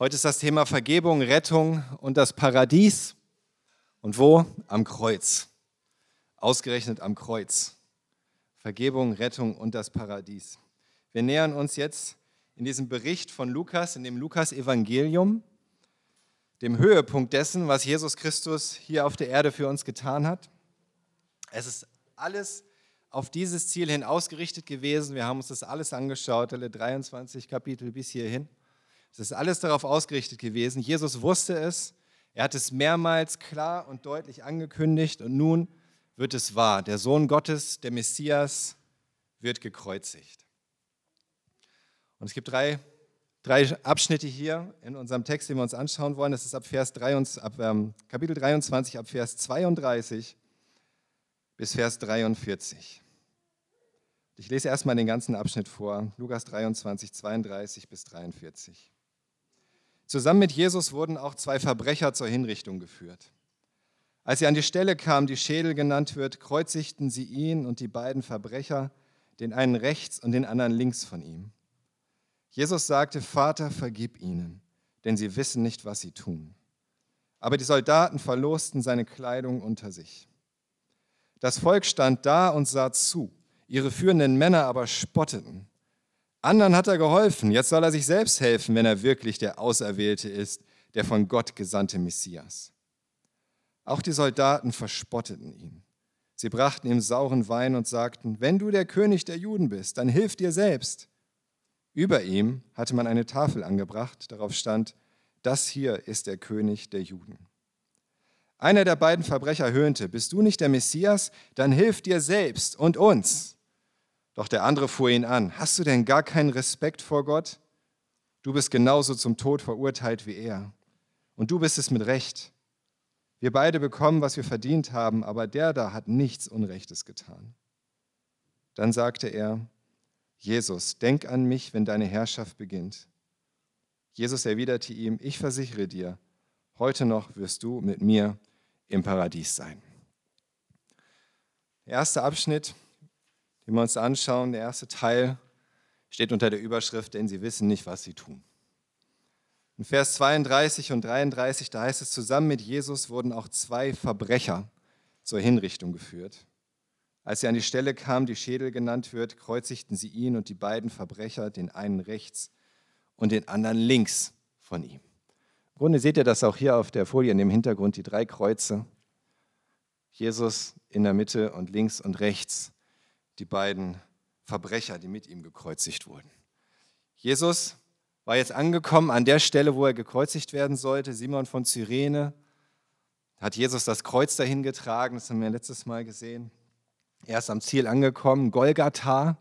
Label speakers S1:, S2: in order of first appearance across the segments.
S1: Heute ist das Thema Vergebung, Rettung und das Paradies. Und wo? Am Kreuz. Ausgerechnet am Kreuz. Vergebung, Rettung und das Paradies. Wir nähern uns jetzt in diesem Bericht von Lukas, in dem Lukas-Evangelium, dem Höhepunkt dessen, was Jesus Christus hier auf der Erde für uns getan hat. Es ist alles auf dieses Ziel hin ausgerichtet gewesen. Wir haben uns das alles angeschaut, alle 23 Kapitel bis hierhin. Es ist alles darauf ausgerichtet gewesen. Jesus wusste es. Er hat es mehrmals klar und deutlich angekündigt und nun wird es wahr. Der Sohn Gottes, der Messias, wird gekreuzigt. Und es gibt drei, drei Abschnitte hier in unserem Text, den wir uns anschauen wollen. Das ist ab, Vers 23, ab ähm, Kapitel 23, ab Vers 32 bis Vers 43. Ich lese erstmal den ganzen Abschnitt vor, Lukas 23, 32 bis 43. Zusammen mit Jesus wurden auch zwei Verbrecher zur Hinrichtung geführt. Als sie an die Stelle kamen, die Schädel genannt wird, kreuzigten sie ihn und die beiden Verbrecher, den einen rechts und den anderen links von ihm. Jesus sagte, Vater, vergib ihnen, denn sie wissen nicht, was sie tun. Aber die Soldaten verlosten seine Kleidung unter sich. Das Volk stand da und sah zu. Ihre führenden Männer aber spotteten. Anderen hat er geholfen, jetzt soll er sich selbst helfen, wenn er wirklich der Auserwählte ist, der von Gott gesandte Messias. Auch die Soldaten verspotteten ihn. Sie brachten ihm sauren Wein und sagten, wenn du der König der Juden bist, dann hilf dir selbst. Über ihm hatte man eine Tafel angebracht, darauf stand, das hier ist der König der Juden. Einer der beiden Verbrecher höhnte, bist du nicht der Messias? Dann hilf dir selbst und uns. Doch der andere fuhr ihn an, hast du denn gar keinen Respekt vor Gott? Du bist genauso zum Tod verurteilt wie er. Und du bist es mit Recht. Wir beide bekommen, was wir verdient haben, aber der da hat nichts Unrechtes getan. Dann sagte er, Jesus, denk an mich, wenn deine Herrschaft beginnt. Jesus erwiderte ihm, ich versichere dir, heute noch wirst du mit mir im Paradies sein. Der erste Abschnitt, den wir uns anschauen, der erste Teil, steht unter der Überschrift, denn sie wissen nicht, was sie tun. In Vers 32 und 33, da heißt es, zusammen mit Jesus wurden auch zwei Verbrecher zur Hinrichtung geführt. Als sie an die Stelle kamen, die Schädel genannt wird, kreuzigten sie ihn und die beiden Verbrecher, den einen rechts und den anderen links von ihm. Im Grunde seht ihr das auch hier auf der Folie in dem Hintergrund, die drei Kreuze. Jesus in der Mitte und links und rechts die beiden Verbrecher, die mit ihm gekreuzigt wurden. Jesus war jetzt angekommen an der Stelle, wo er gekreuzigt werden sollte. Simon von Cyrene hat Jesus das Kreuz dahin getragen, das haben wir letztes Mal gesehen. Er ist am Ziel angekommen, Golgatha,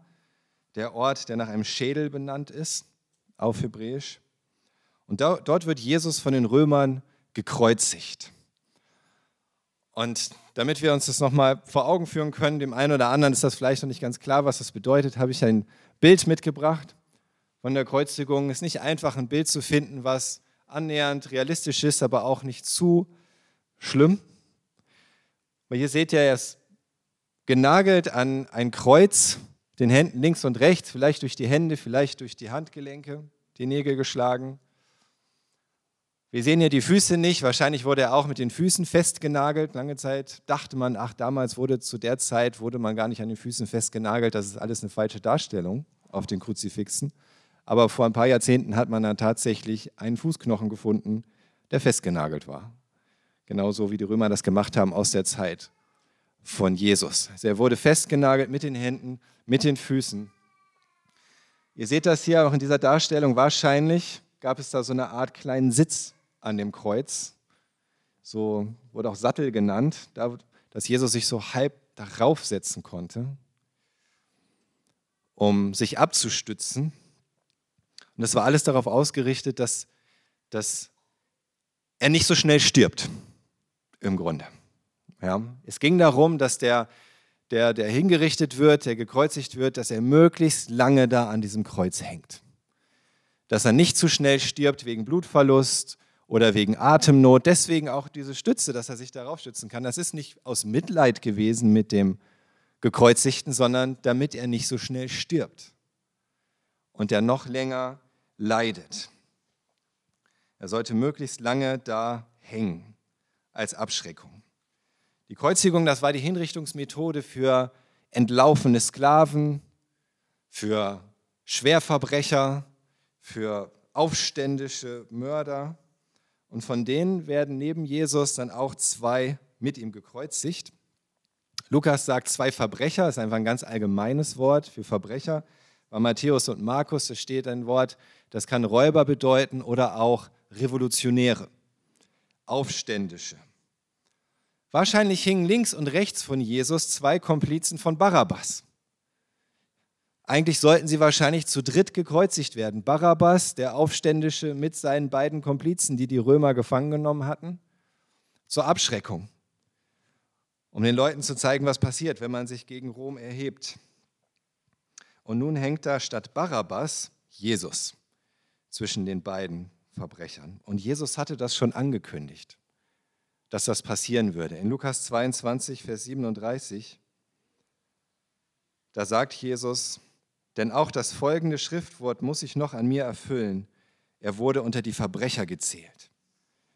S1: der Ort, der nach einem Schädel benannt ist, auf Hebräisch. Und dort wird Jesus von den Römern gekreuzigt. Und damit wir uns das nochmal vor Augen führen können, dem einen oder anderen ist das vielleicht noch nicht ganz klar, was das bedeutet, habe ich ein Bild mitgebracht von der Kreuzigung. Es ist nicht einfach, ein Bild zu finden, was annähernd realistisch ist, aber auch nicht zu schlimm. Weil hier seht ihr, er ist genagelt an ein Kreuz, den Händen links und rechts, vielleicht durch die Hände, vielleicht durch die Handgelenke, die Nägel geschlagen. Wir sehen hier die Füße nicht. Wahrscheinlich wurde er auch mit den Füßen festgenagelt. Lange Zeit dachte man, ach, damals wurde zu der Zeit wurde man gar nicht an den Füßen festgenagelt. Das ist alles eine falsche Darstellung auf den Kruzifixen. Aber vor ein paar Jahrzehnten hat man dann tatsächlich einen Fußknochen gefunden, der festgenagelt war. Genauso wie die Römer das gemacht haben aus der Zeit von Jesus. Also er wurde festgenagelt mit den Händen, mit den Füßen. Ihr seht das hier auch in dieser Darstellung. Wahrscheinlich gab es da so eine Art kleinen Sitz an dem Kreuz. So wurde auch Sattel genannt, dass Jesus sich so halb darauf setzen konnte, um sich abzustützen. Und das war alles darauf ausgerichtet, dass, dass er nicht so schnell stirbt, im Grunde. Ja, es ging darum, dass der, der, der hingerichtet wird, der gekreuzigt wird, dass er möglichst lange da an diesem Kreuz hängt. Dass er nicht zu schnell stirbt wegen Blutverlust oder wegen Atemnot. Deswegen auch diese Stütze, dass er sich darauf stützen kann. Das ist nicht aus Mitleid gewesen mit dem Gekreuzigten, sondern damit er nicht so schnell stirbt und er noch länger leidet. Er sollte möglichst lange da hängen als Abschreckung. Die Kreuzigung, das war die Hinrichtungsmethode für entlaufene Sklaven, für Schwerverbrecher, für aufständische Mörder. Und von denen werden neben Jesus dann auch zwei mit ihm gekreuzigt. Lukas sagt zwei Verbrecher, ist einfach ein ganz allgemeines Wort für Verbrecher. Bei Matthäus und Markus steht ein Wort, das kann Räuber bedeuten oder auch Revolutionäre, Aufständische. Wahrscheinlich hingen links und rechts von Jesus zwei Komplizen von Barabbas. Eigentlich sollten sie wahrscheinlich zu dritt gekreuzigt werden. Barabbas, der Aufständische, mit seinen beiden Komplizen, die die Römer gefangen genommen hatten, zur Abschreckung, um den Leuten zu zeigen, was passiert, wenn man sich gegen Rom erhebt. Und nun hängt da statt Barabbas Jesus zwischen den beiden Verbrechern. Und Jesus hatte das schon angekündigt, dass das passieren würde. In Lukas 22, Vers 37, da sagt Jesus, denn auch das folgende Schriftwort muss sich noch an mir erfüllen. Er wurde unter die Verbrecher gezählt.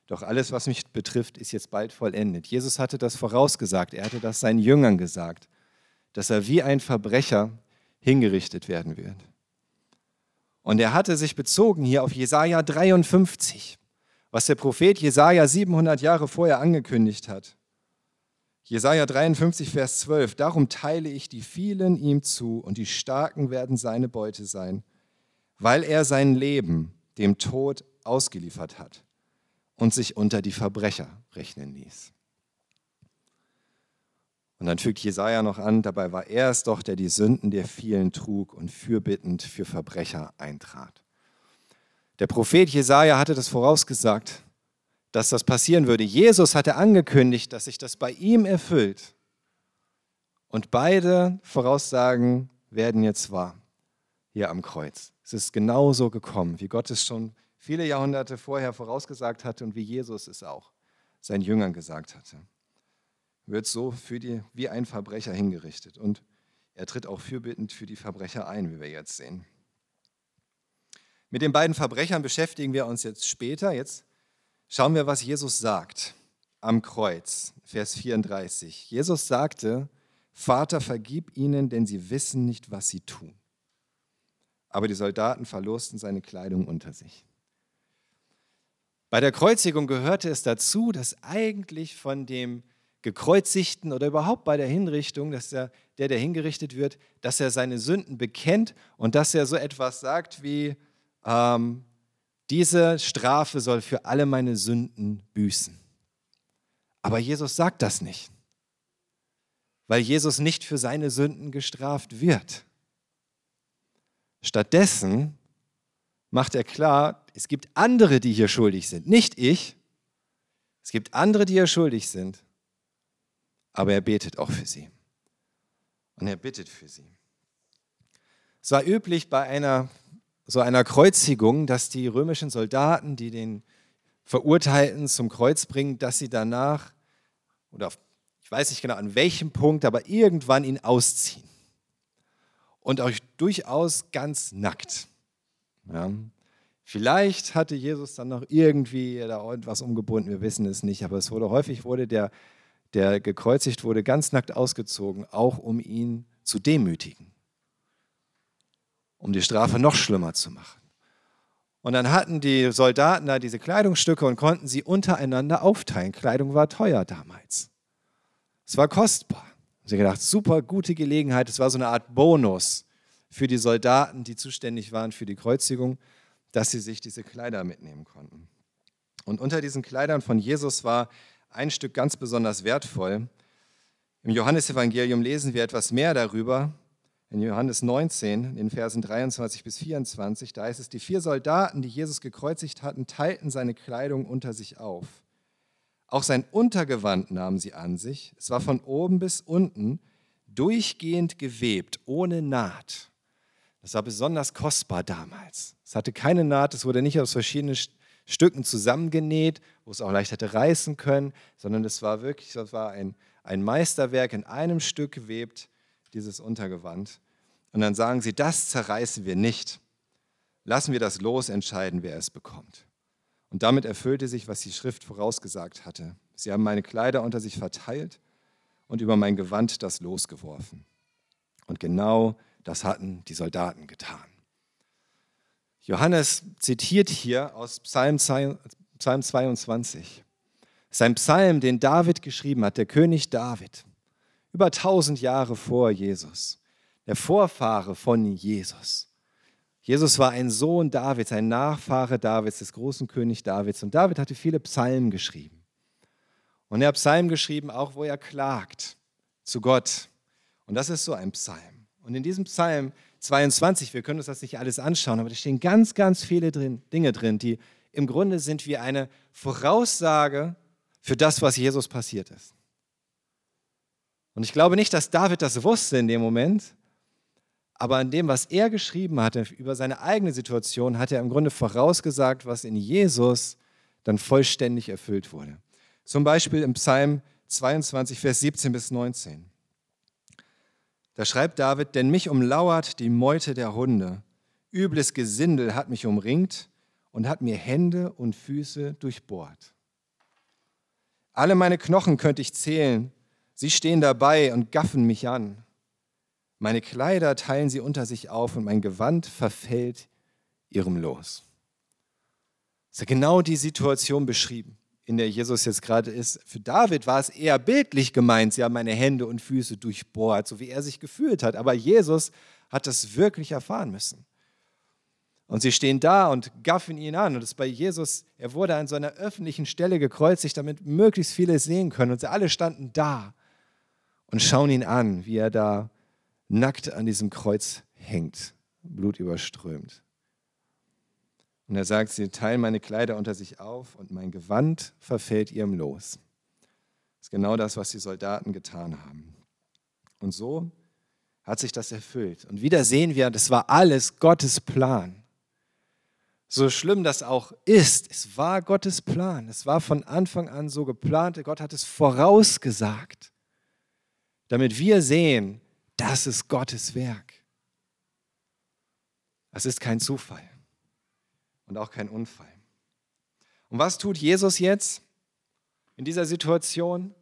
S1: Doch alles, was mich betrifft, ist jetzt bald vollendet. Jesus hatte das vorausgesagt. Er hatte das seinen Jüngern gesagt, dass er wie ein Verbrecher hingerichtet werden wird. Und er hatte sich bezogen hier auf Jesaja 53, was der Prophet Jesaja 700 Jahre vorher angekündigt hat. Jesaja 53, Vers 12. Darum teile ich die vielen ihm zu und die Starken werden seine Beute sein, weil er sein Leben dem Tod ausgeliefert hat und sich unter die Verbrecher rechnen ließ. Und dann fügt Jesaja noch an, dabei war er es doch, der die Sünden der vielen trug und fürbittend für Verbrecher eintrat. Der Prophet Jesaja hatte das vorausgesagt dass das passieren würde. Jesus hatte angekündigt, dass sich das bei ihm erfüllt. Und beide Voraussagen werden jetzt wahr hier am Kreuz. Es ist genauso gekommen, wie Gott es schon viele Jahrhunderte vorher vorausgesagt hatte und wie Jesus es auch seinen Jüngern gesagt hatte. Wird so für die, wie ein Verbrecher hingerichtet. Und er tritt auch fürbittend für die Verbrecher ein, wie wir jetzt sehen. Mit den beiden Verbrechern beschäftigen wir uns jetzt später. Jetzt Schauen wir, was Jesus sagt am Kreuz, Vers 34. Jesus sagte, Vater, vergib ihnen, denn sie wissen nicht, was sie tun. Aber die Soldaten verlosten seine Kleidung unter sich. Bei der Kreuzigung gehörte es dazu, dass eigentlich von dem Gekreuzigten oder überhaupt bei der Hinrichtung, dass der, der, der hingerichtet wird, dass er seine Sünden bekennt und dass er so etwas sagt wie, ähm, diese Strafe soll für alle meine Sünden büßen. Aber Jesus sagt das nicht, weil Jesus nicht für seine Sünden gestraft wird. Stattdessen macht er klar, es gibt andere, die hier schuldig sind, nicht ich. Es gibt andere, die hier schuldig sind, aber er betet auch für sie. Und er bittet für sie. Es war üblich bei einer so einer Kreuzigung, dass die römischen Soldaten, die den Verurteilten zum Kreuz bringen, dass sie danach, oder ich weiß nicht genau an welchem Punkt, aber irgendwann ihn ausziehen. Und auch durchaus ganz nackt. Ja. Vielleicht hatte Jesus dann noch irgendwie da irgendwas umgebunden, wir wissen es nicht, aber es wurde häufig wurde der, der gekreuzigt wurde, ganz nackt ausgezogen, auch um ihn zu demütigen um die Strafe noch schlimmer zu machen. Und dann hatten die Soldaten da diese Kleidungsstücke und konnten sie untereinander aufteilen. Kleidung war teuer damals. Es war kostbar. Sie haben gedacht, super gute Gelegenheit. Es war so eine Art Bonus für die Soldaten, die zuständig waren für die Kreuzigung, dass sie sich diese Kleider mitnehmen konnten. Und unter diesen Kleidern von Jesus war ein Stück ganz besonders wertvoll. Im Johannesevangelium lesen wir etwas mehr darüber. In Johannes 19, in den Versen 23 bis 24, da heißt es, die vier Soldaten, die Jesus gekreuzigt hatten, teilten seine Kleidung unter sich auf. Auch sein Untergewand nahmen sie an sich. Es war von oben bis unten durchgehend gewebt, ohne Naht. Das war besonders kostbar damals. Es hatte keine Naht, es wurde nicht aus verschiedenen Stücken zusammengenäht, wo es auch leicht hätte reißen können, sondern es war wirklich, das war ein, ein Meisterwerk in einem Stück gewebt dieses Untergewand. Und dann sagen sie, das zerreißen wir nicht. Lassen wir das los entscheiden, wer es bekommt. Und damit erfüllte sich, was die Schrift vorausgesagt hatte. Sie haben meine Kleider unter sich verteilt und über mein Gewand das losgeworfen. Und genau das hatten die Soldaten getan. Johannes zitiert hier aus Psalm 22. Sein Psalm, den David geschrieben hat, der König David, über tausend Jahre vor Jesus, der Vorfahre von Jesus. Jesus war ein Sohn Davids, ein Nachfahre Davids, des großen König Davids. Und David hatte viele Psalmen geschrieben. Und er hat Psalmen geschrieben, auch wo er klagt zu Gott. Und das ist so ein Psalm. Und in diesem Psalm 22, wir können uns das nicht alles anschauen, aber da stehen ganz, ganz viele drin, Dinge drin, die im Grunde sind wie eine Voraussage für das, was Jesus passiert ist. Und ich glaube nicht, dass David das wusste in dem Moment, aber in dem, was er geschrieben hatte über seine eigene Situation, hat er im Grunde vorausgesagt, was in Jesus dann vollständig erfüllt wurde. Zum Beispiel im Psalm 22, Vers 17 bis 19. Da schreibt David, denn mich umlauert die Meute der Hunde. Übles Gesindel hat mich umringt und hat mir Hände und Füße durchbohrt. Alle meine Knochen könnte ich zählen. Sie stehen dabei und gaffen mich an. Meine Kleider teilen sie unter sich auf und mein Gewand verfällt ihrem Los. Das ist ja genau die Situation beschrieben, in der Jesus jetzt gerade ist. Für David war es eher bildlich gemeint, sie haben meine Hände und Füße durchbohrt, so wie er sich gefühlt hat. Aber Jesus hat das wirklich erfahren müssen. Und sie stehen da und gaffen ihn an. Und das ist bei Jesus, er wurde an so einer öffentlichen Stelle gekreuzigt, damit möglichst viele es sehen können. Und sie alle standen da und schauen ihn an, wie er da nackt an diesem Kreuz hängt, blutüberströmt. Und er sagt, sie teilen meine Kleider unter sich auf und mein Gewand verfällt ihrem Los. Das ist genau das, was die Soldaten getan haben. Und so hat sich das erfüllt. Und wieder sehen wir, das war alles Gottes Plan. So schlimm das auch ist, es war Gottes Plan. Es war von Anfang an so geplant. Gott hat es vorausgesagt, damit wir sehen, das ist Gottes Werk. Das ist kein Zufall und auch kein Unfall. Und was tut Jesus jetzt in dieser Situation?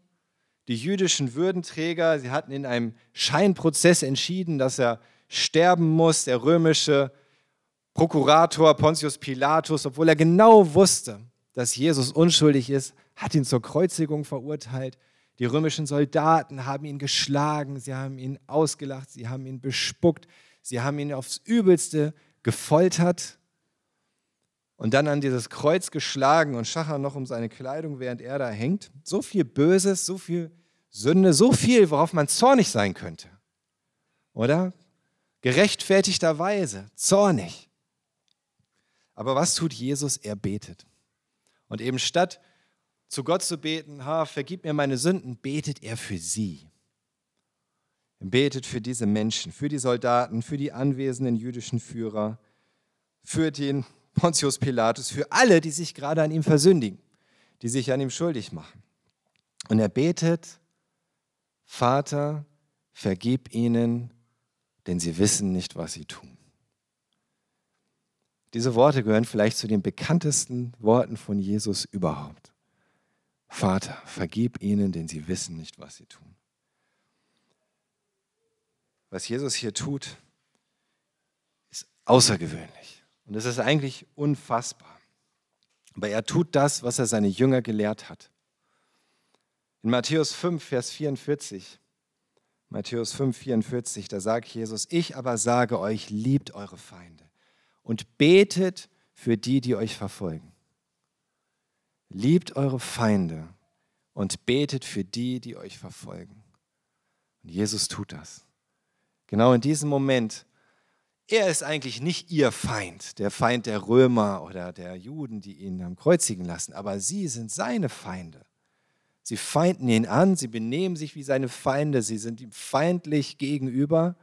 S1: Die jüdischen Würdenträger, sie hatten in einem Scheinprozess entschieden, dass er sterben muss. Der römische Prokurator Pontius Pilatus, obwohl er genau wusste, dass Jesus unschuldig ist, hat ihn zur Kreuzigung verurteilt. Die römischen Soldaten haben ihn geschlagen, sie haben ihn ausgelacht, sie haben ihn bespuckt, sie haben ihn aufs Übelste gefoltert und dann an dieses Kreuz geschlagen und schachern noch um seine Kleidung, während er da hängt. So viel Böses, so viel Sünde, so viel, worauf man zornig sein könnte. Oder? Gerechtfertigterweise, zornig. Aber was tut Jesus? Er betet. Und eben statt zu Gott zu beten, ha, vergib mir meine Sünden, betet er für sie. Er betet für diese Menschen, für die Soldaten, für die anwesenden jüdischen Führer, für den Pontius Pilatus, für alle, die sich gerade an ihm versündigen, die sich an ihm schuldig machen. Und er betet, Vater, vergib ihnen, denn sie wissen nicht, was sie tun. Diese Worte gehören vielleicht zu den bekanntesten Worten von Jesus überhaupt. Vater, vergib ihnen, denn sie wissen nicht, was sie tun. Was Jesus hier tut, ist außergewöhnlich. Und es ist eigentlich unfassbar. Aber er tut das, was er seine Jünger gelehrt hat. In Matthäus 5, Vers 44, Matthäus 5, 44, da sagt Jesus, ich aber sage euch, liebt eure Feinde und betet für die, die euch verfolgen. Liebt eure Feinde und betet für die, die euch verfolgen. Und Jesus tut das. Genau in diesem Moment. Er ist eigentlich nicht ihr Feind, der Feind der Römer oder der Juden, die ihn haben kreuzigen lassen, aber sie sind seine Feinde. Sie feinden ihn an, sie benehmen sich wie seine Feinde, sie sind ihm feindlich gegenüber.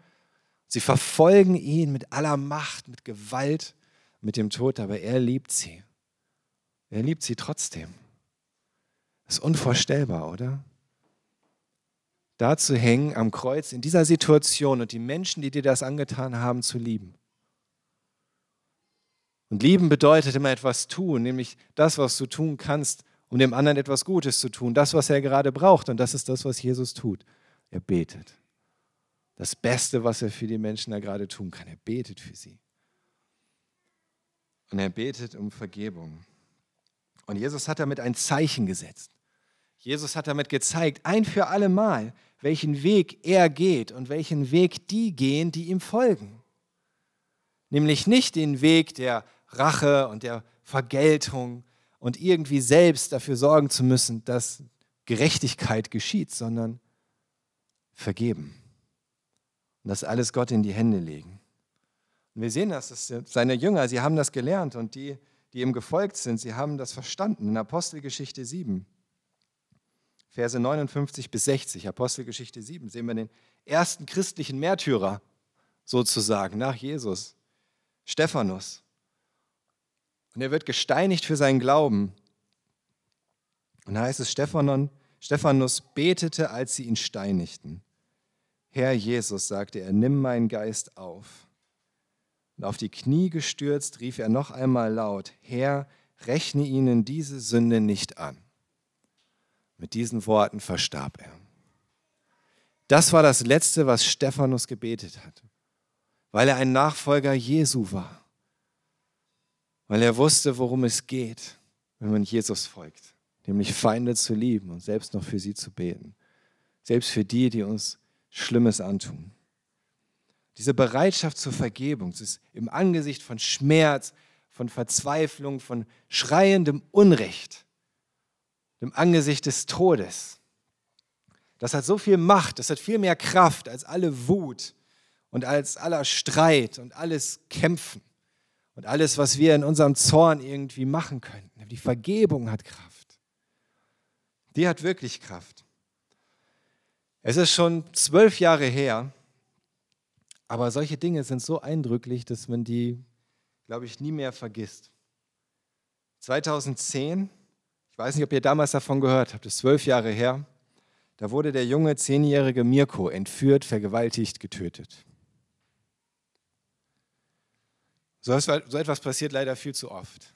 S1: Sie verfolgen ihn mit aller Macht, mit Gewalt, mit dem Tod, aber er liebt sie. Er liebt sie trotzdem. Das ist unvorstellbar, oder? Da zu hängen am Kreuz in dieser Situation und die Menschen, die dir das angetan haben, zu lieben. Und lieben bedeutet immer etwas tun, nämlich das, was du tun kannst, um dem anderen etwas Gutes zu tun, das, was er gerade braucht. Und das ist das, was Jesus tut. Er betet. Das Beste, was er für die Menschen da gerade tun kann. Er betet für sie. Und er betet um Vergebung. Und Jesus hat damit ein Zeichen gesetzt. Jesus hat damit gezeigt, ein für alle Mal, welchen Weg er geht und welchen Weg die gehen, die ihm folgen. Nämlich nicht den Weg der Rache und der Vergeltung und irgendwie selbst dafür sorgen zu müssen, dass Gerechtigkeit geschieht, sondern vergeben. Und das alles Gott in die Hände legen. Und wir sehen das, dass seine Jünger, sie haben das gelernt und die, die ihm gefolgt sind, sie haben das verstanden. In Apostelgeschichte 7, Verse 59 bis 60, Apostelgeschichte 7, sehen wir den ersten christlichen Märtyrer sozusagen nach Jesus, Stephanus. Und er wird gesteinigt für seinen Glauben. Und da heißt es, Stephanus betete, als sie ihn steinigten. Herr Jesus, sagte er, nimm meinen Geist auf. Und auf die Knie gestürzt rief er noch einmal laut, Herr, rechne ihnen diese Sünde nicht an. Mit diesen Worten verstarb er. Das war das Letzte, was Stephanus gebetet hat, weil er ein Nachfolger Jesu war, weil er wusste, worum es geht, wenn man Jesus folgt, nämlich Feinde zu lieben und selbst noch für sie zu beten, selbst für die, die uns Schlimmes antun. Diese Bereitschaft zur Vergebung, das ist im Angesicht von Schmerz, von Verzweiflung, von schreiendem Unrecht, im Angesicht des Todes. Das hat so viel Macht, das hat viel mehr Kraft als alle Wut und als aller Streit und alles Kämpfen und alles, was wir in unserem Zorn irgendwie machen könnten. Die Vergebung hat Kraft. Die hat wirklich Kraft. Es ist schon zwölf Jahre her, aber solche Dinge sind so eindrücklich, dass man die, glaube ich, nie mehr vergisst. 2010, ich weiß nicht, ob ihr damals davon gehört habt, das ist zwölf Jahre her, da wurde der junge zehnjährige Mirko entführt, vergewaltigt, getötet. So etwas passiert leider viel zu oft.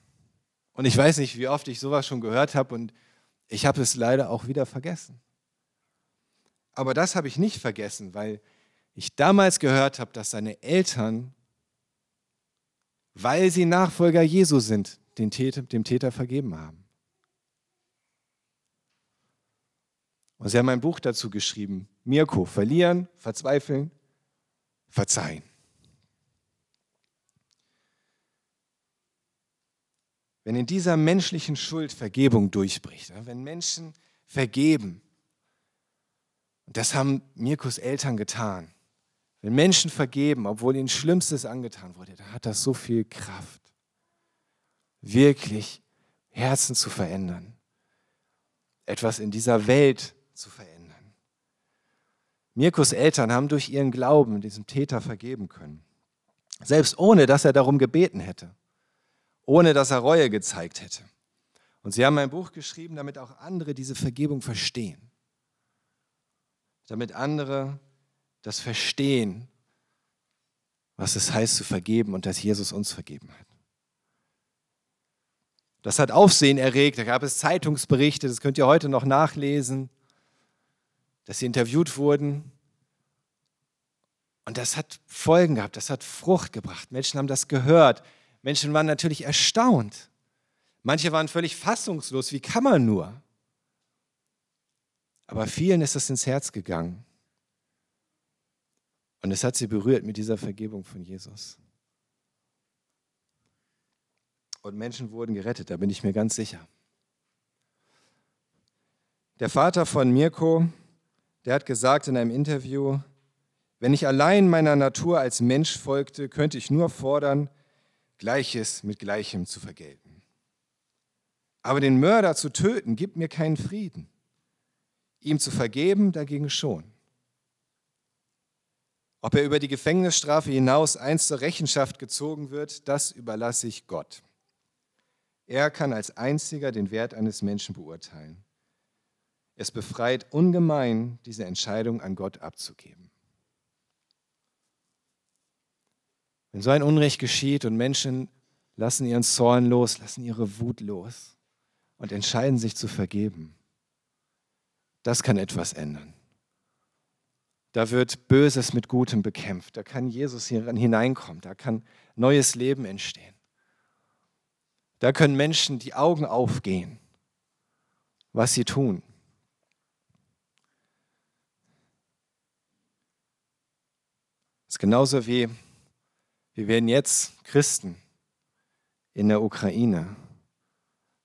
S1: Und ich weiß nicht, wie oft ich sowas schon gehört habe und ich habe es leider auch wieder vergessen. Aber das habe ich nicht vergessen, weil ich damals gehört habe, dass seine Eltern, weil sie Nachfolger Jesu sind, dem Täter, dem Täter vergeben haben. Und sie haben ein Buch dazu geschrieben, Mirko, verlieren, verzweifeln, verzeihen. Wenn in dieser menschlichen Schuld Vergebung durchbricht, wenn Menschen vergeben, und das haben Mirkus Eltern getan, wenn Menschen vergeben, obwohl ihnen Schlimmstes angetan wurde, dann hat das so viel Kraft, wirklich Herzen zu verändern, etwas in dieser Welt zu verändern. Mirkus Eltern haben durch ihren Glauben diesem Täter vergeben können, selbst ohne dass er darum gebeten hätte, ohne dass er Reue gezeigt hätte. Und sie haben ein Buch geschrieben, damit auch andere diese Vergebung verstehen, damit andere das Verstehen, was es heißt zu vergeben und dass Jesus uns vergeben hat. Das hat Aufsehen erregt, da gab es Zeitungsberichte, das könnt ihr heute noch nachlesen, dass sie interviewt wurden. Und das hat Folgen gehabt, das hat Frucht gebracht. Menschen haben das gehört. Menschen waren natürlich erstaunt. Manche waren völlig fassungslos, wie kann man nur? Aber vielen ist das ins Herz gegangen. Und es hat sie berührt mit dieser Vergebung von Jesus. Und Menschen wurden gerettet, da bin ich mir ganz sicher. Der Vater von Mirko, der hat gesagt in einem Interview, wenn ich allein meiner Natur als Mensch folgte, könnte ich nur fordern, Gleiches mit Gleichem zu vergelten. Aber den Mörder zu töten, gibt mir keinen Frieden. Ihm zu vergeben, dagegen schon. Ob er über die Gefängnisstrafe hinaus einst zur Rechenschaft gezogen wird, das überlasse ich Gott. Er kann als einziger den Wert eines Menschen beurteilen. Es befreit ungemein, diese Entscheidung an Gott abzugeben. Wenn so ein Unrecht geschieht und Menschen lassen ihren Zorn los, lassen ihre Wut los und entscheiden sich zu vergeben. Das kann etwas ändern. Da wird Böses mit Gutem bekämpft. Da kann Jesus hineinkommen. Da kann neues Leben entstehen. Da können Menschen die Augen aufgehen, was sie tun. Es ist genauso wie, wir werden jetzt Christen in der Ukraine,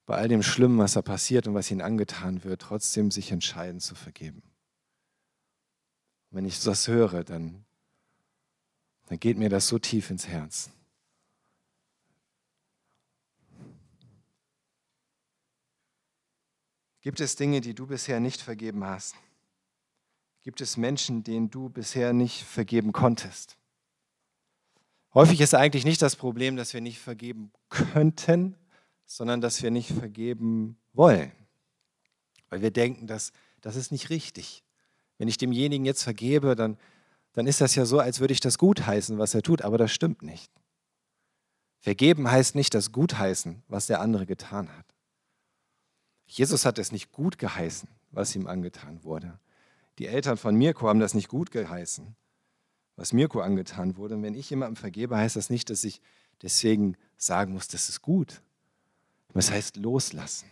S1: bei all dem Schlimmen, was da passiert und was ihnen angetan wird, trotzdem sich entscheiden zu vergeben. Wenn ich das höre, dann, dann geht mir das so tief ins Herz. Gibt es Dinge, die du bisher nicht vergeben hast? Gibt es Menschen, denen du bisher nicht vergeben konntest? Häufig ist eigentlich nicht das Problem, dass wir nicht vergeben könnten, sondern dass wir nicht vergeben wollen. Weil wir denken, dass das ist nicht richtig. Wenn ich demjenigen jetzt vergebe, dann, dann ist das ja so, als würde ich das gutheißen, was er tut, aber das stimmt nicht. Vergeben heißt nicht das Gutheißen, was der andere getan hat. Jesus hat es nicht gut geheißen, was ihm angetan wurde. Die Eltern von Mirko haben das nicht gut geheißen, was Mirko angetan wurde. Und wenn ich jemandem vergebe, heißt das nicht, dass ich deswegen sagen muss, das ist gut. Das heißt loslassen.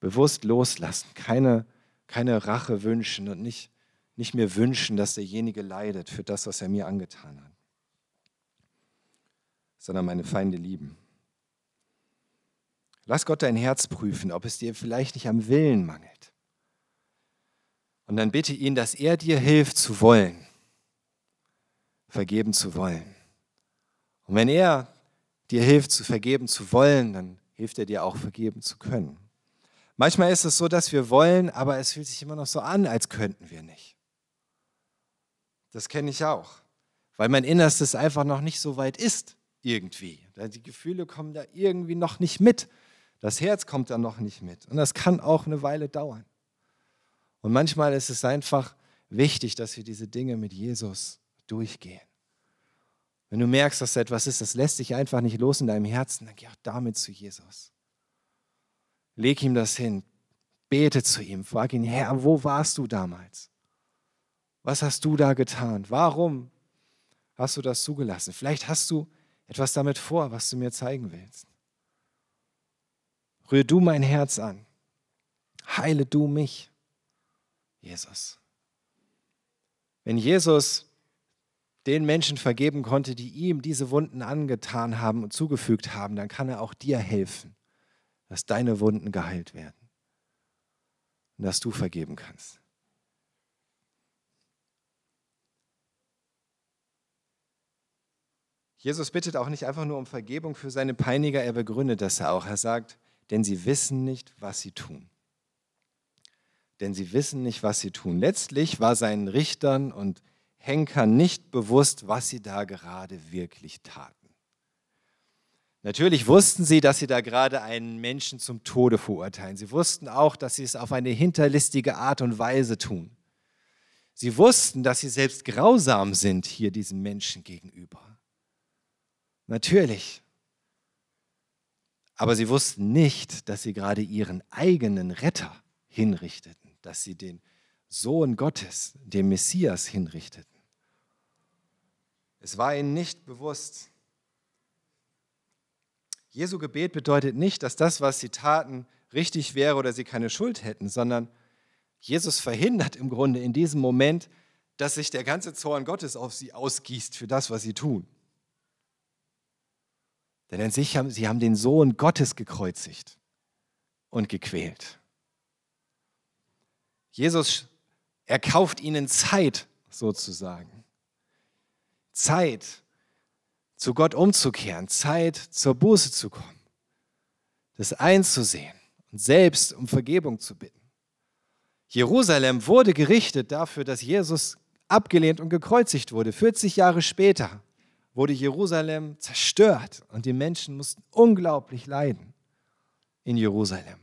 S1: Bewusst loslassen. Keine, keine Rache wünschen und nicht, nicht mehr wünschen, dass derjenige leidet für das, was er mir angetan hat. Sondern meine Feinde lieben. Lass Gott dein Herz prüfen, ob es dir vielleicht nicht am Willen mangelt. Und dann bitte ihn, dass er dir hilft zu wollen, vergeben zu wollen. Und wenn er dir hilft zu vergeben zu wollen, dann hilft er dir auch vergeben zu können. Manchmal ist es so, dass wir wollen, aber es fühlt sich immer noch so an, als könnten wir nicht. Das kenne ich auch, weil mein Innerstes einfach noch nicht so weit ist irgendwie. Die Gefühle kommen da irgendwie noch nicht mit. Das Herz kommt da noch nicht mit. Und das kann auch eine Weile dauern. Und manchmal ist es einfach wichtig, dass wir diese Dinge mit Jesus durchgehen. Wenn du merkst, dass da etwas ist, das lässt sich einfach nicht los in deinem Herzen, dann geh auch damit zu Jesus. Leg ihm das hin. Bete zu ihm. Frag ihn, Herr, wo warst du damals? Was hast du da getan? Warum hast du das zugelassen? Vielleicht hast du etwas damit vor, was du mir zeigen willst. Rühr du mein Herz an. Heile du mich, Jesus. Wenn Jesus den Menschen vergeben konnte, die ihm diese Wunden angetan haben und zugefügt haben, dann kann er auch dir helfen, dass deine Wunden geheilt werden und dass du vergeben kannst. Jesus bittet auch nicht einfach nur um Vergebung für seine Peiniger, er begründet das auch. Er sagt, denn sie wissen nicht, was sie tun. Denn sie wissen nicht, was sie tun. Letztlich war seinen Richtern und Henkern nicht bewusst, was sie da gerade wirklich taten. Natürlich wussten sie, dass sie da gerade einen Menschen zum Tode verurteilen. Sie wussten auch, dass sie es auf eine hinterlistige Art und Weise tun. Sie wussten, dass sie selbst grausam sind hier diesem Menschen gegenüber. Natürlich. Aber sie wussten nicht, dass sie gerade ihren eigenen Retter hinrichteten, dass sie den Sohn Gottes, den Messias hinrichteten. Es war ihnen nicht bewusst. Jesu Gebet bedeutet nicht, dass das, was sie taten, richtig wäre oder sie keine Schuld hätten, sondern Jesus verhindert im Grunde in diesem Moment, dass sich der ganze Zorn Gottes auf sie ausgießt für das, was sie tun. Denn an sich haben sie haben den Sohn Gottes gekreuzigt und gequält. Jesus erkauft ihnen Zeit sozusagen. Zeit, zu Gott umzukehren, Zeit, zur Buße zu kommen, das einzusehen und selbst um Vergebung zu bitten. Jerusalem wurde gerichtet dafür, dass Jesus abgelehnt und gekreuzigt wurde, 40 Jahre später wurde Jerusalem zerstört und die Menschen mussten unglaublich leiden in Jerusalem.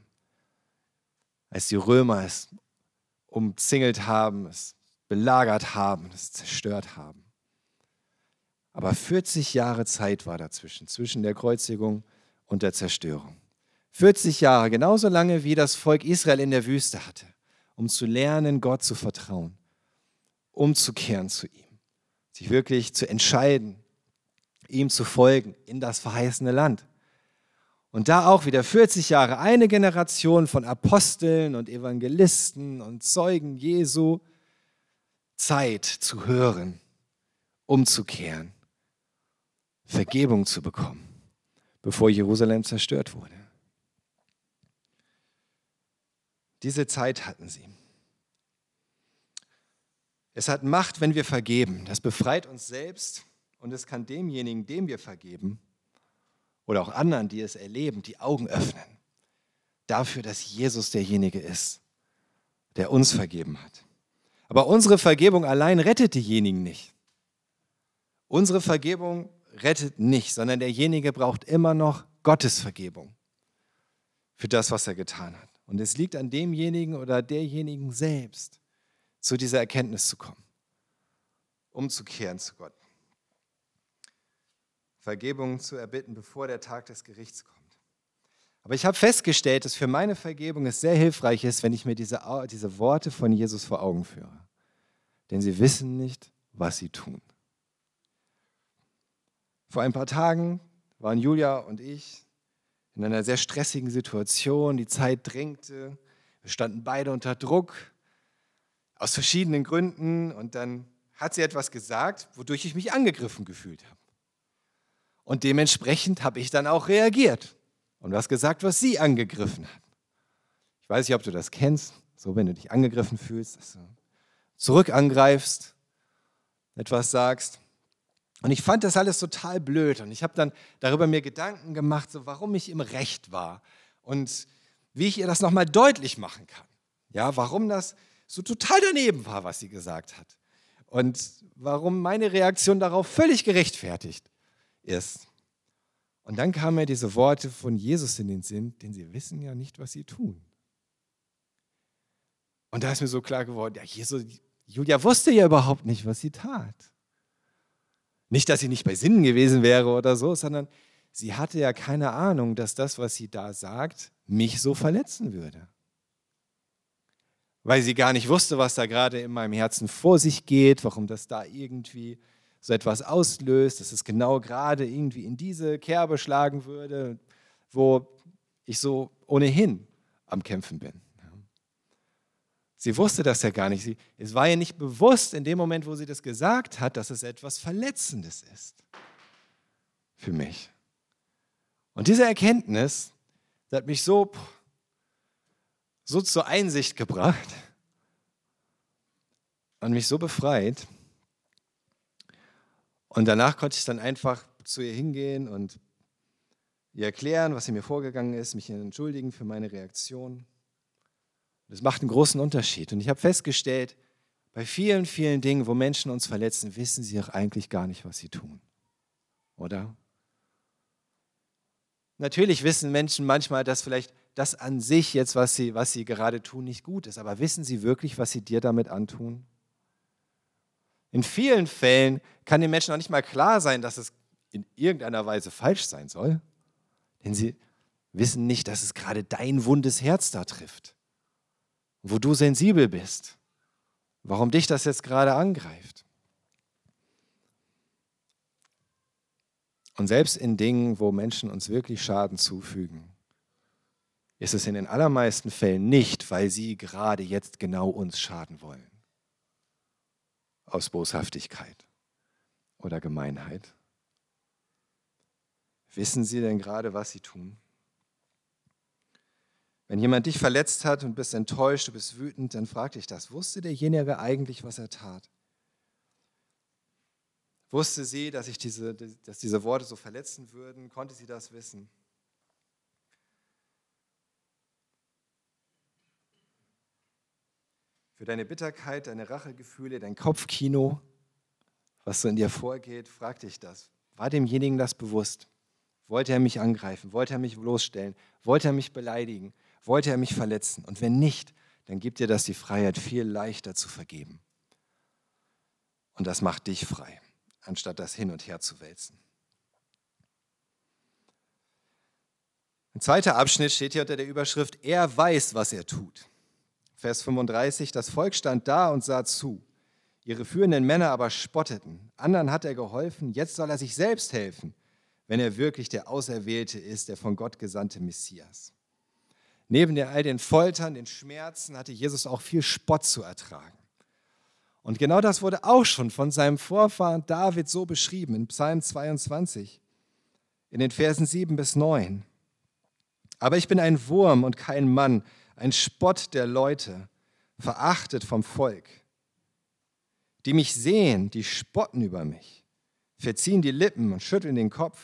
S1: Als die Römer es umzingelt haben, es belagert haben, es zerstört haben. Aber 40 Jahre Zeit war dazwischen, zwischen der Kreuzigung und der Zerstörung. 40 Jahre, genauso lange wie das Volk Israel in der Wüste hatte, um zu lernen, Gott zu vertrauen, umzukehren zu ihm, sich wirklich zu entscheiden, ihm zu folgen in das verheißene Land. Und da auch wieder 40 Jahre eine Generation von Aposteln und Evangelisten und Zeugen Jesu Zeit zu hören, umzukehren, Vergebung zu bekommen, bevor Jerusalem zerstört wurde. Diese Zeit hatten sie. Es hat Macht, wenn wir vergeben. Das befreit uns selbst und es kann demjenigen, dem wir vergeben, oder auch anderen, die es erleben, die Augen öffnen. Dafür, dass Jesus derjenige ist, der uns vergeben hat. Aber unsere Vergebung allein rettet diejenigen nicht. Unsere Vergebung rettet nicht, sondern derjenige braucht immer noch Gottes Vergebung für das, was er getan hat. Und es liegt an demjenigen oder derjenigen selbst, zu dieser Erkenntnis zu kommen, umzukehren zu Gott. Vergebung zu erbitten, bevor der Tag des Gerichts kommt. Aber ich habe festgestellt, dass für meine Vergebung es sehr hilfreich ist, wenn ich mir diese, diese Worte von Jesus vor Augen führe. Denn sie wissen nicht, was sie tun. Vor ein paar Tagen waren Julia und ich in einer sehr stressigen Situation. Die Zeit drängte. Wir standen beide unter Druck aus verschiedenen Gründen. Und dann hat sie etwas gesagt, wodurch ich mich angegriffen gefühlt habe. Und dementsprechend habe ich dann auch reagiert und was gesagt, was sie angegriffen hat. Ich weiß nicht, ob du das kennst, so wenn du dich angegriffen fühlst, dass du zurück angreifst, etwas sagst. Und ich fand das alles total blöd und ich habe dann darüber mir Gedanken gemacht, so warum ich im Recht war und wie ich ihr das nochmal deutlich machen kann. Ja, warum das so total daneben war, was sie gesagt hat. Und warum meine Reaktion darauf völlig gerechtfertigt ist. Und dann kamen mir diese Worte von Jesus in den Sinn, denn sie wissen ja nicht, was sie tun. Und da ist mir so klar geworden, ja, Jesus, Julia wusste ja überhaupt nicht, was sie tat. Nicht, dass sie nicht bei Sinnen gewesen wäre oder so, sondern sie hatte ja keine Ahnung, dass das, was sie da sagt, mich so verletzen würde. Weil sie gar nicht wusste, was da gerade in meinem Herzen vor sich geht, warum das da irgendwie so etwas auslöst, dass es genau gerade irgendwie in diese Kerbe schlagen würde, wo ich so ohnehin am Kämpfen bin. Sie wusste das ja gar nicht. Sie, es war ihr nicht bewusst in dem Moment, wo sie das gesagt hat, dass es etwas Verletzendes ist für mich. Und diese Erkenntnis die hat mich so, so zur Einsicht gebracht und mich so befreit, und danach konnte ich dann einfach zu ihr hingehen und ihr erklären, was in mir vorgegangen ist, mich entschuldigen für meine Reaktion. Das macht einen großen Unterschied. Und ich habe festgestellt, bei vielen, vielen Dingen, wo Menschen uns verletzen, wissen sie auch eigentlich gar nicht, was sie tun. Oder? Natürlich wissen Menschen manchmal, dass vielleicht das an sich jetzt, was sie, was sie gerade tun, nicht gut ist. Aber wissen sie wirklich, was sie dir damit antun? In vielen Fällen kann den Menschen auch nicht mal klar sein, dass es in irgendeiner Weise falsch sein soll, denn sie wissen nicht, dass es gerade dein wundes Herz da trifft, wo du sensibel bist, warum dich das jetzt gerade angreift. Und selbst in Dingen, wo Menschen uns wirklich Schaden zufügen, ist es in den allermeisten Fällen nicht, weil sie gerade jetzt genau uns schaden wollen aus Boshaftigkeit oder Gemeinheit? Wissen Sie denn gerade, was Sie tun? Wenn jemand dich verletzt hat und bist enttäuscht, du bist wütend, dann frag dich das. Wusste derjenige eigentlich, was er tat? Wusste sie, dass, ich diese, dass diese Worte so verletzen würden? Konnte sie das wissen? für deine Bitterkeit, deine Rachegefühle, dein Kopfkino, was so in dir vorgeht, frag dich das. War demjenigen das bewusst? Wollte er mich angreifen? Wollte er mich bloßstellen? Wollte er mich beleidigen? Wollte er mich verletzen? Und wenn nicht, dann gibt dir das die Freiheit, viel leichter zu vergeben. Und das macht dich frei. anstatt das hin und her zu wälzen. Ein zweiter Abschnitt steht hier unter der Überschrift, er weiß, was er tut. Vers 35, das Volk stand da und sah zu. Ihre führenden Männer aber spotteten. Anderen hat er geholfen, jetzt soll er sich selbst helfen, wenn er wirklich der Auserwählte ist, der von Gott gesandte Messias. Neben all den Foltern, den Schmerzen hatte Jesus auch viel Spott zu ertragen. Und genau das wurde auch schon von seinem Vorfahren David so beschrieben in Psalm 22, in den Versen 7 bis 9. Aber ich bin ein Wurm und kein Mann, ein Spott der Leute, verachtet vom Volk. Die mich sehen, die spotten über mich, verziehen die Lippen und schütteln den Kopf.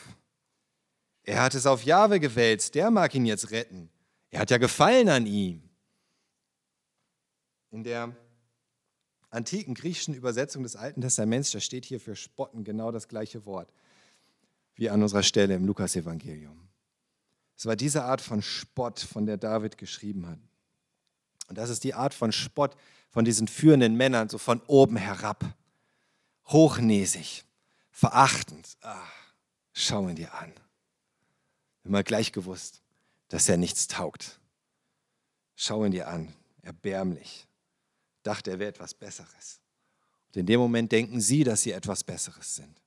S1: Er hat es auf Jahwe gewälzt, der mag ihn jetzt retten. Er hat ja Gefallen an ihm. In der antiken griechischen Übersetzung des Alten Testaments, da steht hier für Spotten genau das gleiche Wort wie an unserer Stelle im Lukasevangelium. Es war diese Art von Spott, von der David geschrieben hat. Und das ist die Art von Spott von diesen führenden Männern, so von oben herab. Hochnäsig, verachtend. Ah, schau ihn dir an. Immer gleich gewusst, dass er nichts taugt. Schau ihn dir an, erbärmlich. Dachte, er wäre etwas Besseres. Und in dem Moment denken sie, dass sie etwas Besseres sind.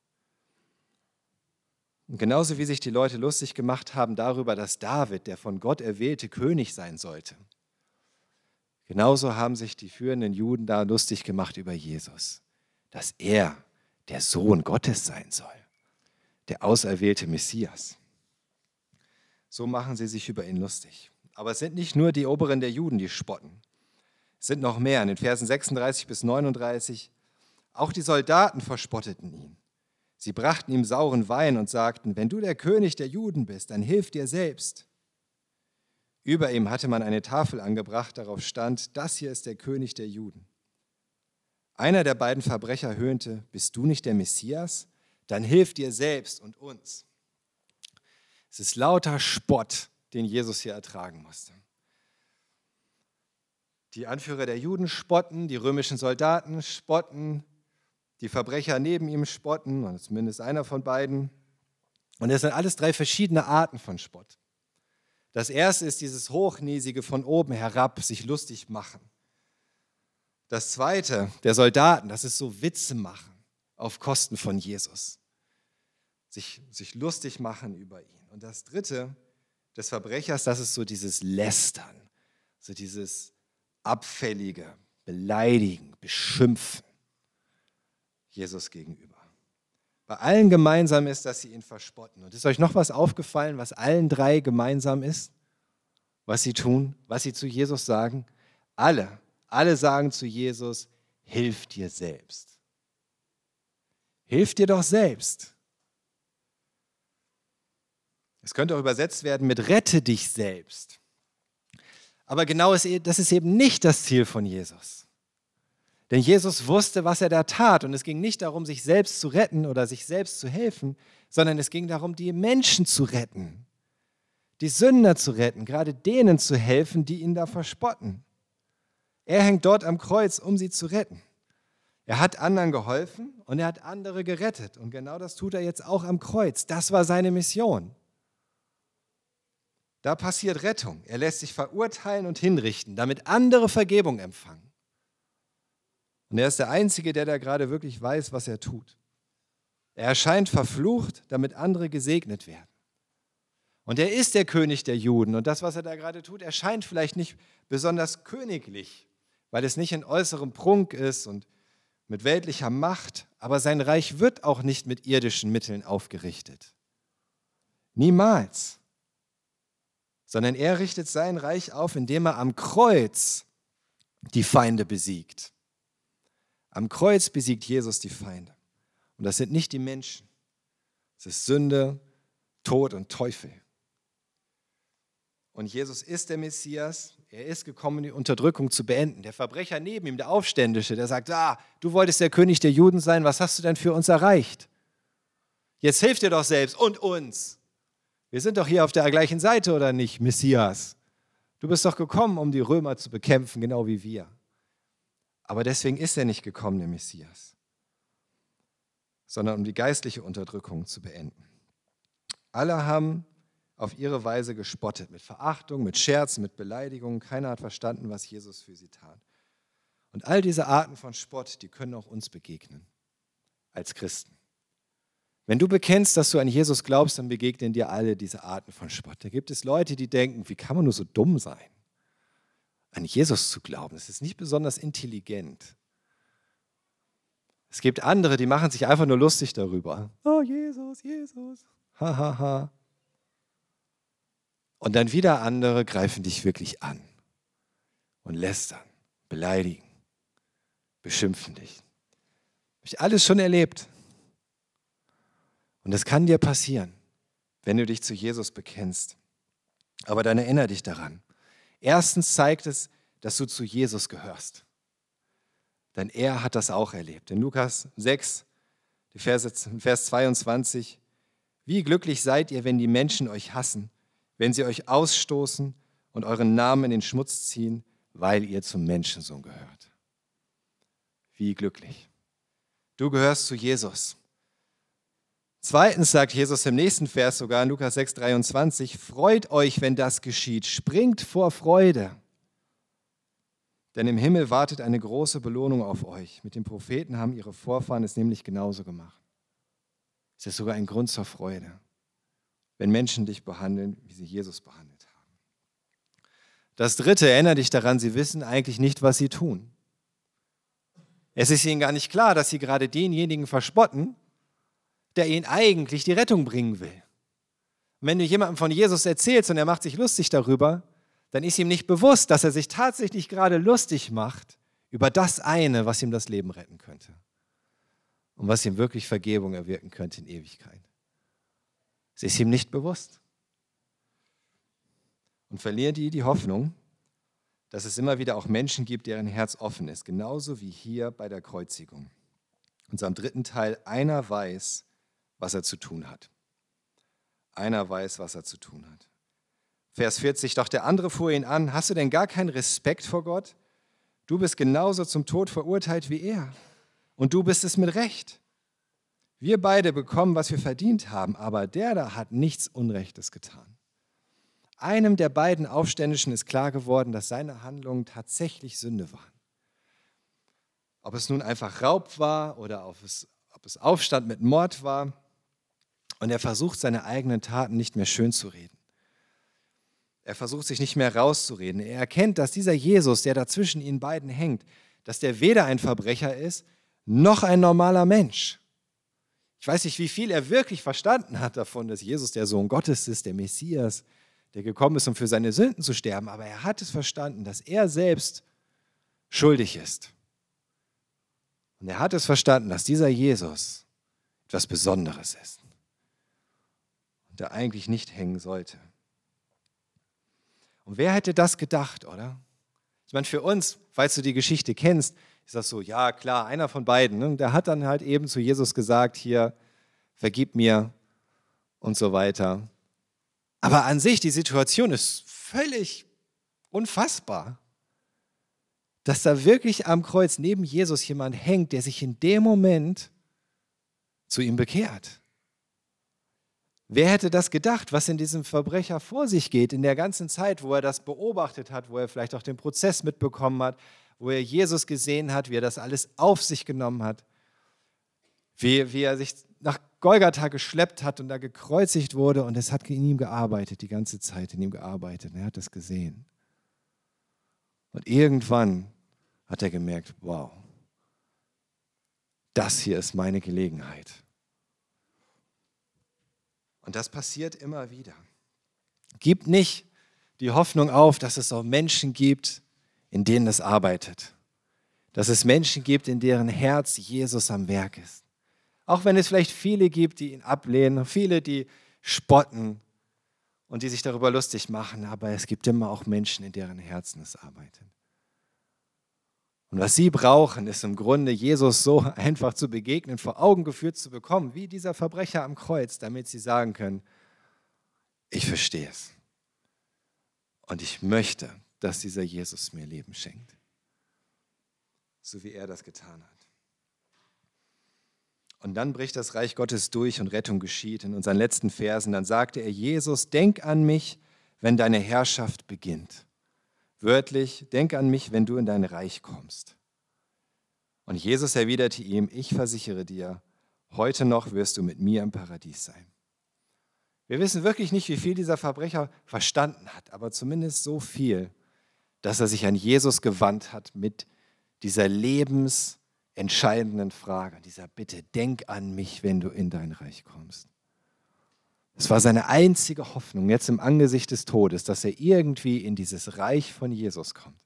S1: Und genauso wie sich die Leute lustig gemacht haben darüber, dass David, der von Gott erwählte König sein sollte, genauso haben sich die führenden Juden da lustig gemacht über Jesus, dass er der Sohn Gottes sein soll, der auserwählte Messias. So machen sie sich über ihn lustig. Aber es sind nicht nur die Oberen der Juden, die spotten. Es sind noch mehr. In den Versen 36 bis 39. Auch die Soldaten verspotteten ihn. Sie brachten ihm sauren Wein und sagten, wenn du der König der Juden bist, dann hilf dir selbst. Über ihm hatte man eine Tafel angebracht, darauf stand, das hier ist der König der Juden. Einer der beiden Verbrecher höhnte, bist du nicht der Messias? Dann hilf dir selbst und uns. Es ist lauter Spott, den Jesus hier ertragen musste. Die Anführer der Juden spotten, die römischen Soldaten spotten, die Verbrecher neben ihm spotten, und zumindest einer von beiden. Und es sind alles drei verschiedene Arten von Spott. Das erste ist dieses Hochnäsige von oben herab, sich lustig machen. Das zweite, der Soldaten, das ist so Witze machen auf Kosten von Jesus. Sich, sich lustig machen über ihn. Und das dritte, des Verbrechers, das ist so dieses Lästern, so dieses Abfällige, Beleidigen, Beschimpfen. Jesus gegenüber. Bei allen gemeinsam ist, dass sie ihn verspotten. Und ist euch noch was aufgefallen, was allen drei gemeinsam ist? Was sie tun, was sie zu Jesus sagen? Alle, alle sagen zu Jesus, hilf dir selbst. Hilf dir doch selbst. Es könnte auch übersetzt werden mit rette dich selbst. Aber genau das ist eben nicht das Ziel von Jesus. Denn Jesus wusste, was er da tat. Und es ging nicht darum, sich selbst zu retten oder sich selbst zu helfen, sondern es ging darum, die Menschen zu retten, die Sünder zu retten, gerade denen zu helfen, die ihn da verspotten. Er hängt dort am Kreuz, um sie zu retten. Er hat anderen geholfen und er hat andere gerettet. Und genau das tut er jetzt auch am Kreuz. Das war seine Mission. Da passiert Rettung. Er lässt sich verurteilen und hinrichten, damit andere Vergebung empfangen. Und er ist der Einzige, der da gerade wirklich weiß, was er tut. Er erscheint verflucht, damit andere gesegnet werden. Und er ist der König der Juden. Und das, was er da gerade tut, erscheint vielleicht nicht besonders königlich, weil es nicht in äußerem Prunk ist und mit weltlicher Macht, aber sein Reich wird auch nicht mit irdischen Mitteln aufgerichtet. Niemals. Sondern er richtet sein Reich auf, indem er am Kreuz die Feinde besiegt. Am Kreuz besiegt Jesus die Feinde. Und das sind nicht die Menschen. Es ist Sünde, Tod und Teufel. Und Jesus ist der Messias. Er ist gekommen, die Unterdrückung zu beenden. Der Verbrecher neben ihm, der Aufständische, der sagt, ah, du wolltest der König der Juden sein, was hast du denn für uns erreicht? Jetzt hilf dir doch selbst und uns. Wir sind doch hier auf der gleichen Seite, oder nicht, Messias? Du bist doch gekommen, um die Römer zu bekämpfen, genau wie wir. Aber deswegen ist er nicht gekommen, der Messias. sondern um die geistliche Unterdrückung zu beenden. Alle haben auf ihre Weise gespottet, mit Verachtung, mit Scherzen, mit Beleidigungen. Keiner hat verstanden, was Jesus für sie tat. Und all diese Arten von Spott, die können auch uns begegnen, als Christen. Wenn du bekennst, dass du an Jesus glaubst, dann begegnen dir alle diese Arten von Spott. Da gibt es Leute, die denken, wie kann man nur so dumm sein? An Jesus zu glauben, das ist nicht besonders intelligent. Es gibt andere, die machen sich einfach nur lustig darüber. Oh, Jesus, Jesus. Hahaha. Ha, ha. Und dann wieder andere greifen dich wirklich an und lästern, beleidigen, beschimpfen dich. Habe ich alles schon erlebt. Und das kann dir passieren, wenn du dich zu Jesus bekennst. Aber dann erinnere dich daran. Erstens zeigt es, dass du zu Jesus gehörst. Denn er hat das auch erlebt. In Lukas 6, Vers 22, wie glücklich seid ihr, wenn die Menschen euch hassen wenn sie euch ausstoßen und euren Namen in den Schmutz ziehen, weil ihr zum Menschensohn gehört. Wie glücklich. Du gehörst zu Jesus. Zweitens sagt Jesus im nächsten Vers sogar in Lukas 6, 23, freut euch, wenn das geschieht, springt vor Freude. Denn im Himmel wartet eine große Belohnung auf euch. Mit den Propheten haben ihre Vorfahren es nämlich genauso gemacht. Es ist sogar ein Grund zur Freude wenn Menschen dich behandeln, wie sie Jesus behandelt haben. Das Dritte, erinnere dich daran, sie wissen eigentlich nicht, was sie tun. Es ist ihnen gar nicht klar, dass sie gerade denjenigen verspotten, der ihnen eigentlich die Rettung bringen will. Und wenn du jemandem von Jesus erzählst und er macht sich lustig darüber, dann ist ihm nicht bewusst, dass er sich tatsächlich gerade lustig macht über das eine, was ihm das Leben retten könnte und was ihm wirklich Vergebung erwirken könnte in Ewigkeit. Sie ist ihm nicht bewusst. Und verlieren die die Hoffnung, dass es immer wieder auch Menschen gibt, deren Herz offen ist, genauso wie hier bei der Kreuzigung. Und am dritten Teil, einer weiß, was er zu tun hat. Einer weiß, was er zu tun hat. Vers 40, doch der andere fuhr ihn an, hast du denn gar keinen Respekt vor Gott? Du bist genauso zum Tod verurteilt wie er. Und du bist es mit Recht. Wir beide bekommen, was wir verdient haben, aber der da hat nichts Unrechtes getan. Einem der beiden Aufständischen ist klar geworden, dass seine Handlungen tatsächlich Sünde waren. Ob es nun einfach Raub war oder ob es, ob es Aufstand mit Mord war. Und er versucht, seine eigenen Taten nicht mehr schön zu reden. Er versucht, sich nicht mehr rauszureden. Er erkennt, dass dieser Jesus, der da zwischen ihnen beiden hängt, dass der weder ein Verbrecher ist, noch ein normaler Mensch. Ich weiß nicht, wie viel er wirklich verstanden hat davon, dass Jesus der Sohn Gottes ist, der Messias, der gekommen ist, um für seine Sünden zu sterben. Aber er hat es verstanden, dass er selbst schuldig ist. Und er hat es verstanden, dass dieser Jesus etwas Besonderes ist der eigentlich nicht hängen sollte. Und wer hätte das gedacht, oder? Ich meine, für uns, falls du die Geschichte kennst, ist das so, ja klar, einer von beiden. Ne? Der hat dann halt eben zu Jesus gesagt, hier, vergib mir und so weiter. Aber an sich, die Situation ist völlig unfassbar, dass da wirklich am Kreuz neben Jesus jemand hängt, der sich in dem Moment zu ihm bekehrt. Wer hätte das gedacht, was in diesem Verbrecher vor sich geht, in der ganzen Zeit, wo er das beobachtet hat, wo er vielleicht auch den Prozess mitbekommen hat, wo er Jesus gesehen hat, wie er das alles auf sich genommen hat, wie, wie er sich nach Golgatha geschleppt hat und da gekreuzigt wurde und es hat in ihm gearbeitet, die ganze Zeit in ihm gearbeitet. Er hat das gesehen. Und irgendwann hat er gemerkt, wow, das hier ist meine Gelegenheit. Und das passiert immer wieder. Gib nicht die Hoffnung auf, dass es auch Menschen gibt, in denen es arbeitet. Dass es Menschen gibt, in deren Herz Jesus am Werk ist. Auch wenn es vielleicht viele gibt, die ihn ablehnen, viele, die spotten und die sich darüber lustig machen, aber es gibt immer auch Menschen, in deren Herzen es arbeitet. Und was sie brauchen, ist im Grunde Jesus so einfach zu begegnen, vor Augen geführt zu bekommen, wie dieser Verbrecher am Kreuz, damit sie sagen können, ich verstehe es. Und ich möchte, dass dieser Jesus mir Leben schenkt. So wie er das getan hat. Und dann bricht das Reich Gottes durch und Rettung geschieht. In unseren letzten Versen, dann sagte er, Jesus, denk an mich, wenn deine Herrschaft beginnt. Wörtlich, denk an mich, wenn du in dein Reich kommst. Und Jesus erwiderte ihm, ich versichere dir, heute noch wirst du mit mir im Paradies sein. Wir wissen wirklich nicht, wie viel dieser Verbrecher verstanden hat, aber zumindest so viel, dass er sich an Jesus gewandt hat mit dieser lebensentscheidenden Frage, dieser Bitte, denk an mich, wenn du in dein Reich kommst. Es war seine einzige Hoffnung jetzt im Angesicht des Todes, dass er irgendwie in dieses Reich von Jesus kommt,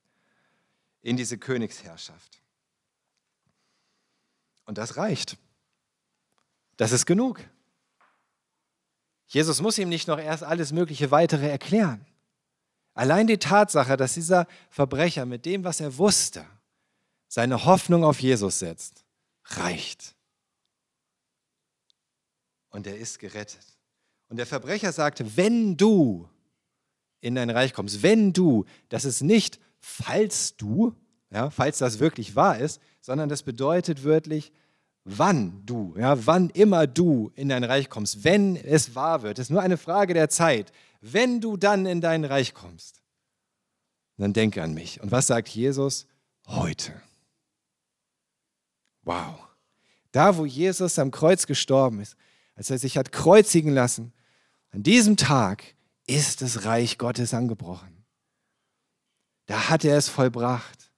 S1: in diese Königsherrschaft. Und das reicht. Das ist genug. Jesus muss ihm nicht noch erst alles mögliche weitere erklären. Allein die Tatsache, dass dieser Verbrecher mit dem, was er wusste, seine Hoffnung auf Jesus setzt, reicht. Und er ist gerettet. Und der Verbrecher sagte, wenn du in dein Reich kommst, wenn du, das ist nicht falls du, ja, falls das wirklich wahr ist, sondern das bedeutet wörtlich, wann du, ja, wann immer du in dein Reich kommst, wenn es wahr wird. Es ist nur eine Frage der Zeit. Wenn du dann in dein Reich kommst, dann denke an mich. Und was sagt Jesus? Heute. Wow. Da, wo Jesus am Kreuz gestorben ist, als er sich hat kreuzigen lassen, an diesem Tag ist das Reich Gottes angebrochen. Da hat er es vollbracht.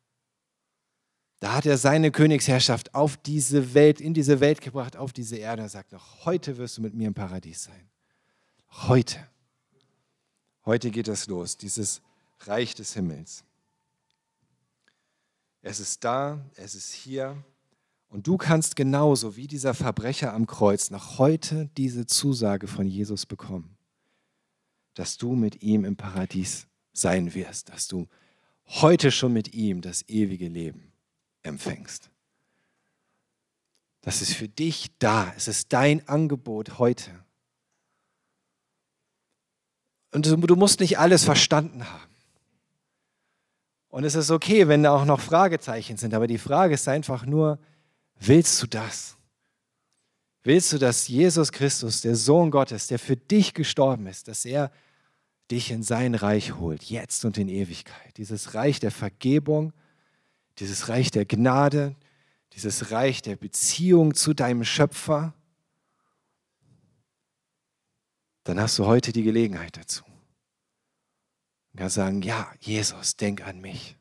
S1: Da hat er seine Königsherrschaft auf diese Welt, in diese Welt gebracht, auf diese Erde. Er sagt noch, heute wirst du mit mir im Paradies sein. Heute. Heute geht es los, dieses Reich des Himmels. Es ist da, es ist hier. Und du kannst genauso wie dieser Verbrecher am Kreuz noch heute diese Zusage von Jesus bekommen, dass du mit ihm im Paradies sein wirst, dass du heute schon mit ihm das ewige Leben empfängst. Das ist für dich da. Es ist dein Angebot heute. Und du musst nicht alles verstanden haben. Und es ist okay, wenn da auch noch Fragezeichen sind. Aber die Frage ist einfach nur, willst du das? Willst du, dass Jesus Christus, der Sohn Gottes, der für dich gestorben ist, dass er dich in sein Reich holt, jetzt und in Ewigkeit? Dieses Reich der Vergebung, dieses Reich der Gnade, dieses Reich der Beziehung zu deinem Schöpfer, dann hast du heute die Gelegenheit dazu. Du kannst sagen, ja, Jesus, denk an mich.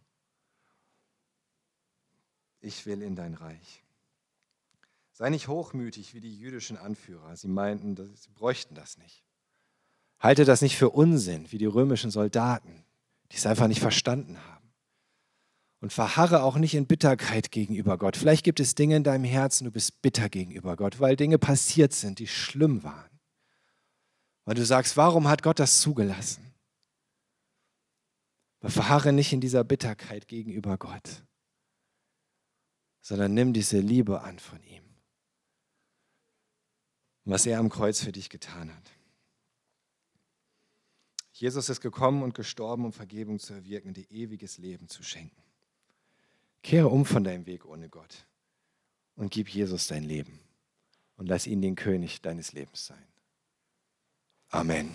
S1: Ich will in dein Reich. Sei nicht hochmütig wie die jüdischen Anführer. Sie meinten, sie bräuchten das nicht. Halte das nicht für Unsinn wie die römischen Soldaten, die es einfach nicht verstanden haben. Und verharre auch nicht in Bitterkeit gegenüber Gott. Vielleicht gibt es Dinge in deinem Herzen, du bist bitter gegenüber Gott, weil Dinge passiert sind, die schlimm waren. Weil du sagst, warum hat Gott das zugelassen? Aber verharre nicht in dieser Bitterkeit gegenüber Gott, sondern nimm diese Liebe an von ihm. Was er am Kreuz für dich getan hat. Jesus ist gekommen und gestorben, um Vergebung zu erwirken, dir ewiges Leben zu schenken. Kehre um von deinem Weg ohne Gott und gib Jesus dein Leben und lass ihn den König deines Lebens sein. Amen.